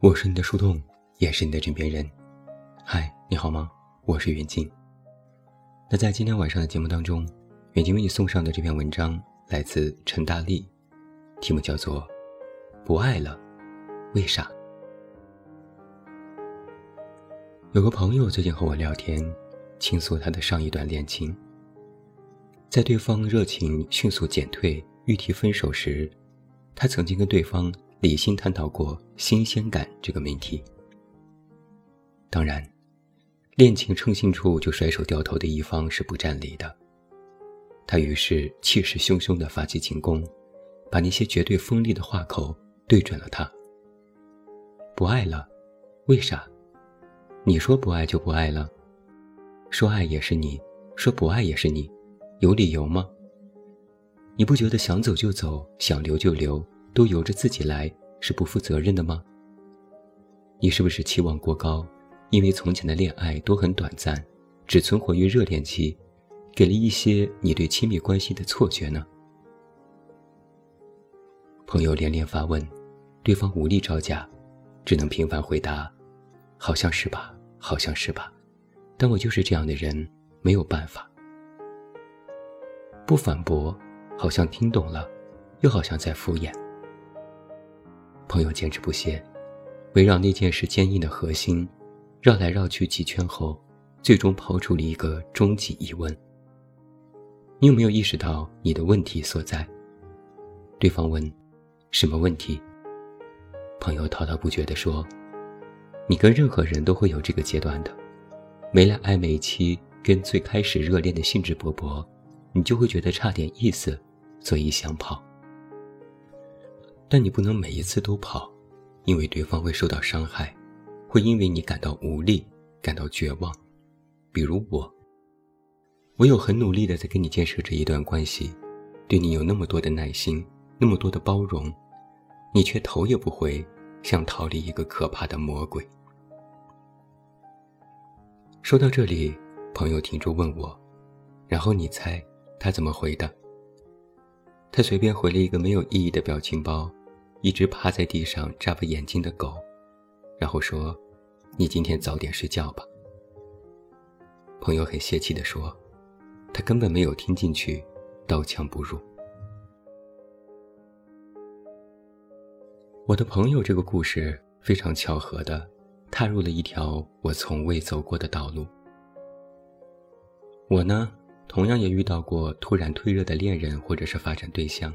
我是你的树洞，也是你的枕边人。嗨，你好吗？我是袁静。那在今天晚上的节目当中，远静为你送上的这篇文章来自陈大力，题目叫做《不爱了，为啥》。有个朋友最近和我聊天，倾诉他的上一段恋情。在对方热情迅速减退、欲提分手时，他曾经跟对方。理性探讨过新鲜感这个命题。当然，恋情称心处就甩手掉头的一方是不占理的。他于是气势汹汹地发起进攻，把那些绝对锋利的话口对准了他。不爱了，为啥？你说不爱就不爱了，说爱也是你，说不爱也是你，有理由吗？你不觉得想走就走，想留就留？都由着自己来，是不负责任的吗？你是不是期望过高？因为从前的恋爱都很短暂，只存活于热恋期，给了一些你对亲密关系的错觉呢？朋友连连发问，对方无力招架，只能平凡回答：“好像是吧，好像是吧。”但我就是这样的人，没有办法。不反驳，好像听懂了，又好像在敷衍。朋友坚持不懈，围绕那件事坚硬的核心，绕来绕去几圈后，最终抛出了一个终极疑问：你有没有意识到你的问题所在？对方问：“什么问题？”朋友滔滔不绝地说：“你跟任何人都会有这个阶段的，没了暧昧期跟最开始热恋的兴致勃勃，你就会觉得差点意思，所以想跑。”但你不能每一次都跑，因为对方会受到伤害，会因为你感到无力、感到绝望。比如我，我有很努力的在跟你建设这一段关系，对你有那么多的耐心，那么多的包容，你却头也不回，想逃离一个可怕的魔鬼。说到这里，朋友停住问我，然后你猜他怎么回的？他随便回了一个没有意义的表情包。一只趴在地上眨巴眼睛的狗，然后说：“你今天早点睡觉吧。”朋友很泄气地说：“他根本没有听进去，刀枪不入。”我的朋友这个故事非常巧合的踏入了一条我从未走过的道路。我呢，同样也遇到过突然退热的恋人或者是发展对象。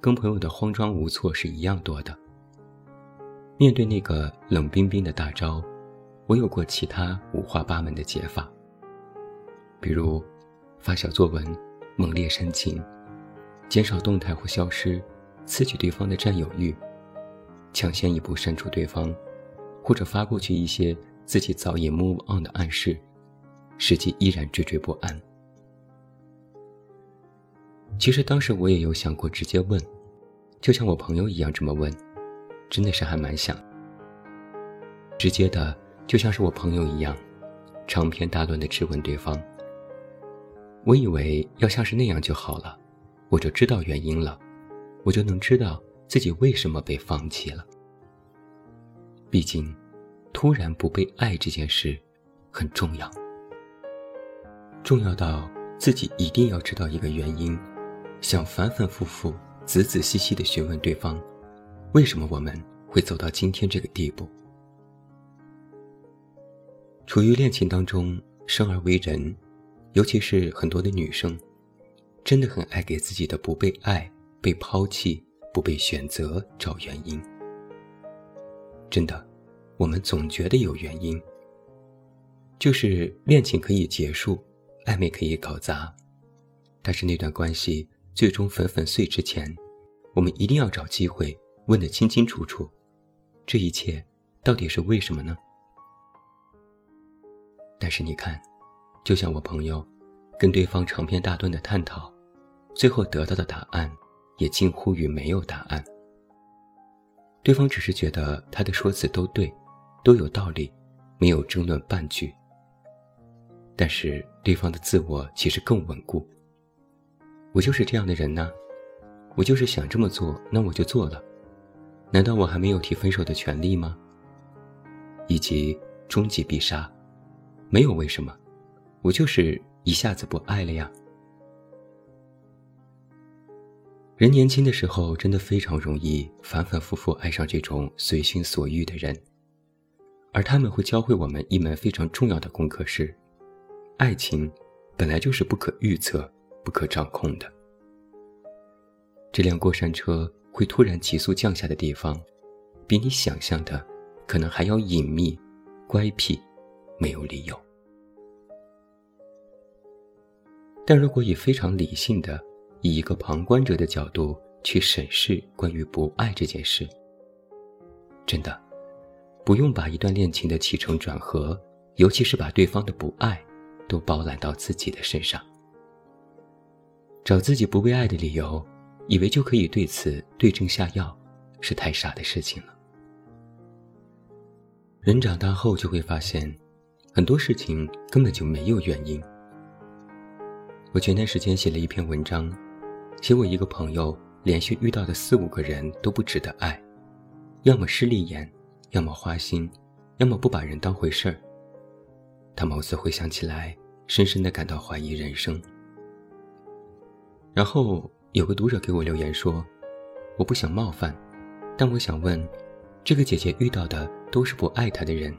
跟朋友的慌张无措是一样多的。面对那个冷冰冰的大招，我有过其他五花八门的解法，比如发小作文、猛烈煽情、减少动态或消失、刺激对方的占有欲、抢先一步删除对方，或者发过去一些自己早已 move on 的暗示，实际依然惴惴不安。其实当时我也有想过直接问。就像我朋友一样这么问，真的是还蛮想。直接的，就像是我朋友一样，长篇大论的质问对方。我以为要像是那样就好了，我就知道原因了，我就能知道自己为什么被放弃了。毕竟，突然不被爱这件事很重要，重要到自己一定要知道一个原因，想反反复复。仔仔细细地询问对方，为什么我们会走到今天这个地步？处于恋情当中，生而为人，尤其是很多的女生，真的很爱给自己的不被爱、被抛弃、不被选择找原因。真的，我们总觉得有原因，就是恋情可以结束，暧昧可以搞砸，但是那段关系。最终粉粉碎之前，我们一定要找机会问得清清楚楚，这一切到底是为什么呢？但是你看，就像我朋友跟对方长篇大论的探讨，最后得到的答案也近乎于没有答案。对方只是觉得他的说辞都对，都有道理，没有争论半句。但是对方的自我其实更稳固。我就是这样的人呢，我就是想这么做，那我就做了。难道我还没有提分手的权利吗？以及终极必杀，没有为什么，我就是一下子不爱了呀。人年轻的时候真的非常容易反反复复爱上这种随心所欲的人，而他们会教会我们一门非常重要的功课是：爱情本来就是不可预测、不可掌控的。这辆过山车会突然急速降下的地方，比你想象的可能还要隐秘、乖僻，没有理由。但如果以非常理性的，以一个旁观者的角度去审视关于不爱这件事，真的不用把一段恋情的起承转合，尤其是把对方的不爱，都包揽到自己的身上，找自己不被爱的理由，以为就可以对此对症下药，是太傻的事情了。人长大后就会发现，很多事情根本就没有原因。我前段时间写了一篇文章。写我一个朋友连续遇到的四五个人都不值得爱，要么势利眼，要么花心，要么不把人当回事儿。他某次回想起来，深深的感到怀疑人生。然后有个读者给我留言说：“我不想冒犯，但我想问，这个姐姐遇到的都是不爱她的人，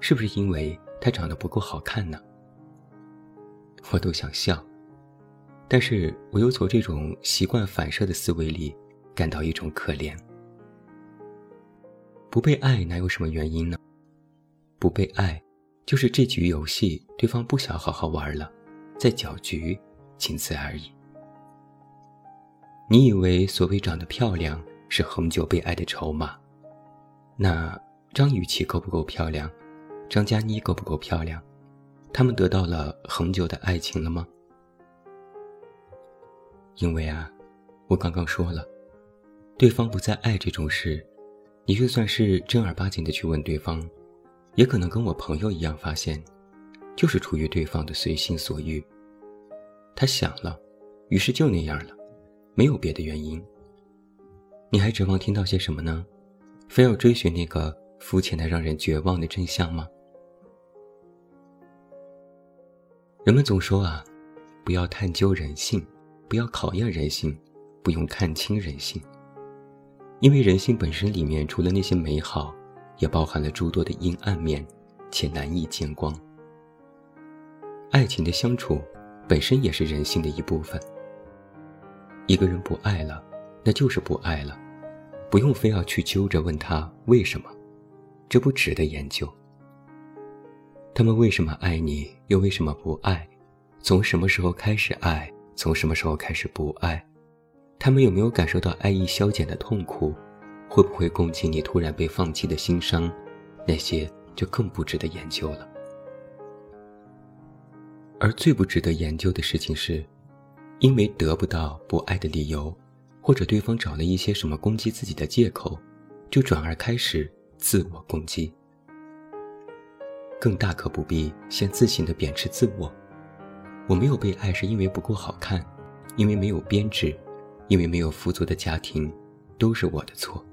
是不是因为她长得不够好看呢？”我都想笑。但是我又从这种习惯反射的思维里感到一种可怜。不被爱哪有什么原因呢？不被爱，就是这局游戏对方不想好好玩了，在搅局，仅此而已。你以为所谓长得漂亮是恒久被爱的筹码？那张雨绮够不够漂亮？张嘉倪够不够漂亮？他们得到了恒久的爱情了吗？因为啊，我刚刚说了，对方不再爱这种事，你就算是正儿八经的去问对方，也可能跟我朋友一样发现，就是出于对方的随心所欲。他想了，于是就那样了，没有别的原因。你还指望听到些什么呢？非要追寻那个肤浅的让人绝望的真相吗？人们总说啊，不要探究人性。不要考验人性，不用看清人性，因为人性本身里面除了那些美好，也包含了诸多的阴暗面，且难以见光。爱情的相处本身也是人性的一部分。一个人不爱了，那就是不爱了，不用非要去揪着问他为什么，这不值得研究。他们为什么爱你，又为什么不爱？从什么时候开始爱？从什么时候开始不爱？他们有没有感受到爱意消减的痛苦？会不会共情你突然被放弃的心伤？那些就更不值得研究了。而最不值得研究的事情是，因为得不到不爱的理由，或者对方找了一些什么攻击自己的借口，就转而开始自我攻击。更大可不必先自行的贬斥自我。我没有被爱，是因为不够好看，因为没有编制，因为没有富足的家庭，都是我的错。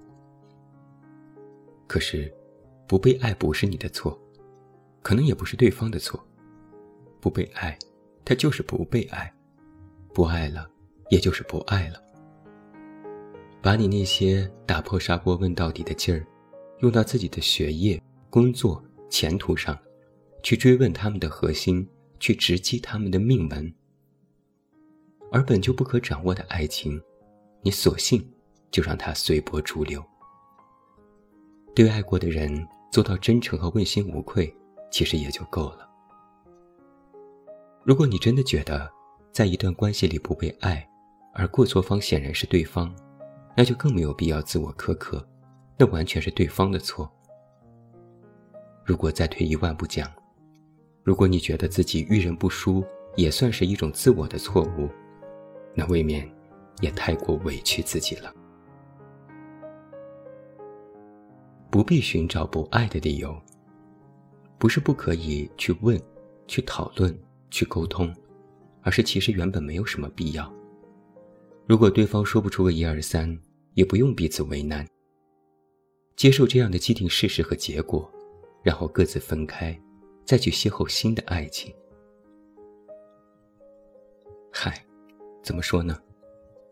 可是，不被爱不是你的错，可能也不是对方的错。不被爱，他就是不被爱，不爱了，也就是不爱了。把你那些打破砂锅问到底的劲儿，用到自己的学业、工作、前途上，去追问他们的核心。去直击他们的命门，而本就不可掌握的爱情，你索性就让它随波逐流。对爱过的人做到真诚和问心无愧，其实也就够了。如果你真的觉得在一段关系里不被爱，而过错方显然是对方，那就更没有必要自我苛刻，那完全是对方的错。如果再退一万步讲，如果你觉得自己遇人不淑，也算是一种自我的错误，那未免也太过委屈自己了。不必寻找不爱的理由，不是不可以去问，去讨论、去沟通，而是其实原本没有什么必要。如果对方说不出个一二三，也不用彼此为难。接受这样的既定事实和结果，然后各自分开，再去邂逅新的爱情。嗨，怎么说呢？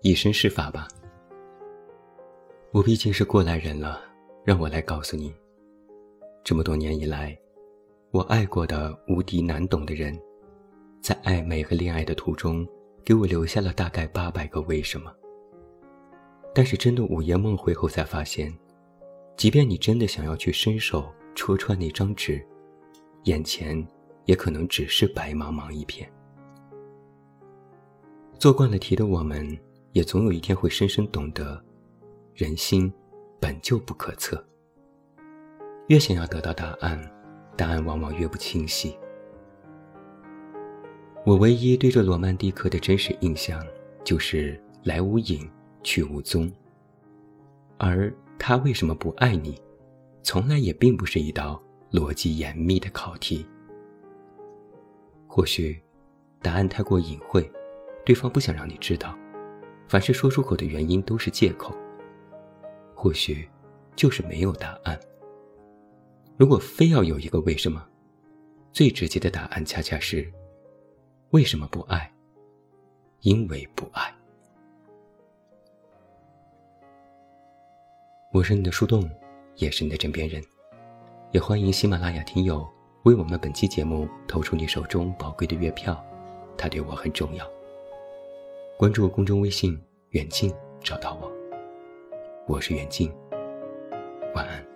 以身试法吧。我毕竟是过来人了，让我来告诉你，这么多年以来，我爱过的无敌难懂的人，在暧昧和恋爱的途中，给我留下了大概八百个为什么。但是真的午夜梦回后才发现。即便你真的想要去伸手戳穿那张纸，眼前也可能只是白茫茫一片。做惯了题的我们，也总有一天会深深懂得，人心本就不可测。越想要得到答案，答案往往越不清晰。我唯一对这罗曼蒂克的真实印象，就是来无影，去无踪，而。他为什么不爱你？从来也并不是一道逻辑严密的考题。或许，答案太过隐晦，对方不想让你知道。凡是说出口的原因都是借口。或许，就是没有答案。如果非要有一个为什么，最直接的答案恰恰是：为什么不爱？因为不爱。我是你的树洞，也是你的枕边人，也欢迎喜马拉雅听友为我们本期节目投出你手中宝贵的月票，它对我很重要。关注公众微信远近找到我，我是远近，晚安。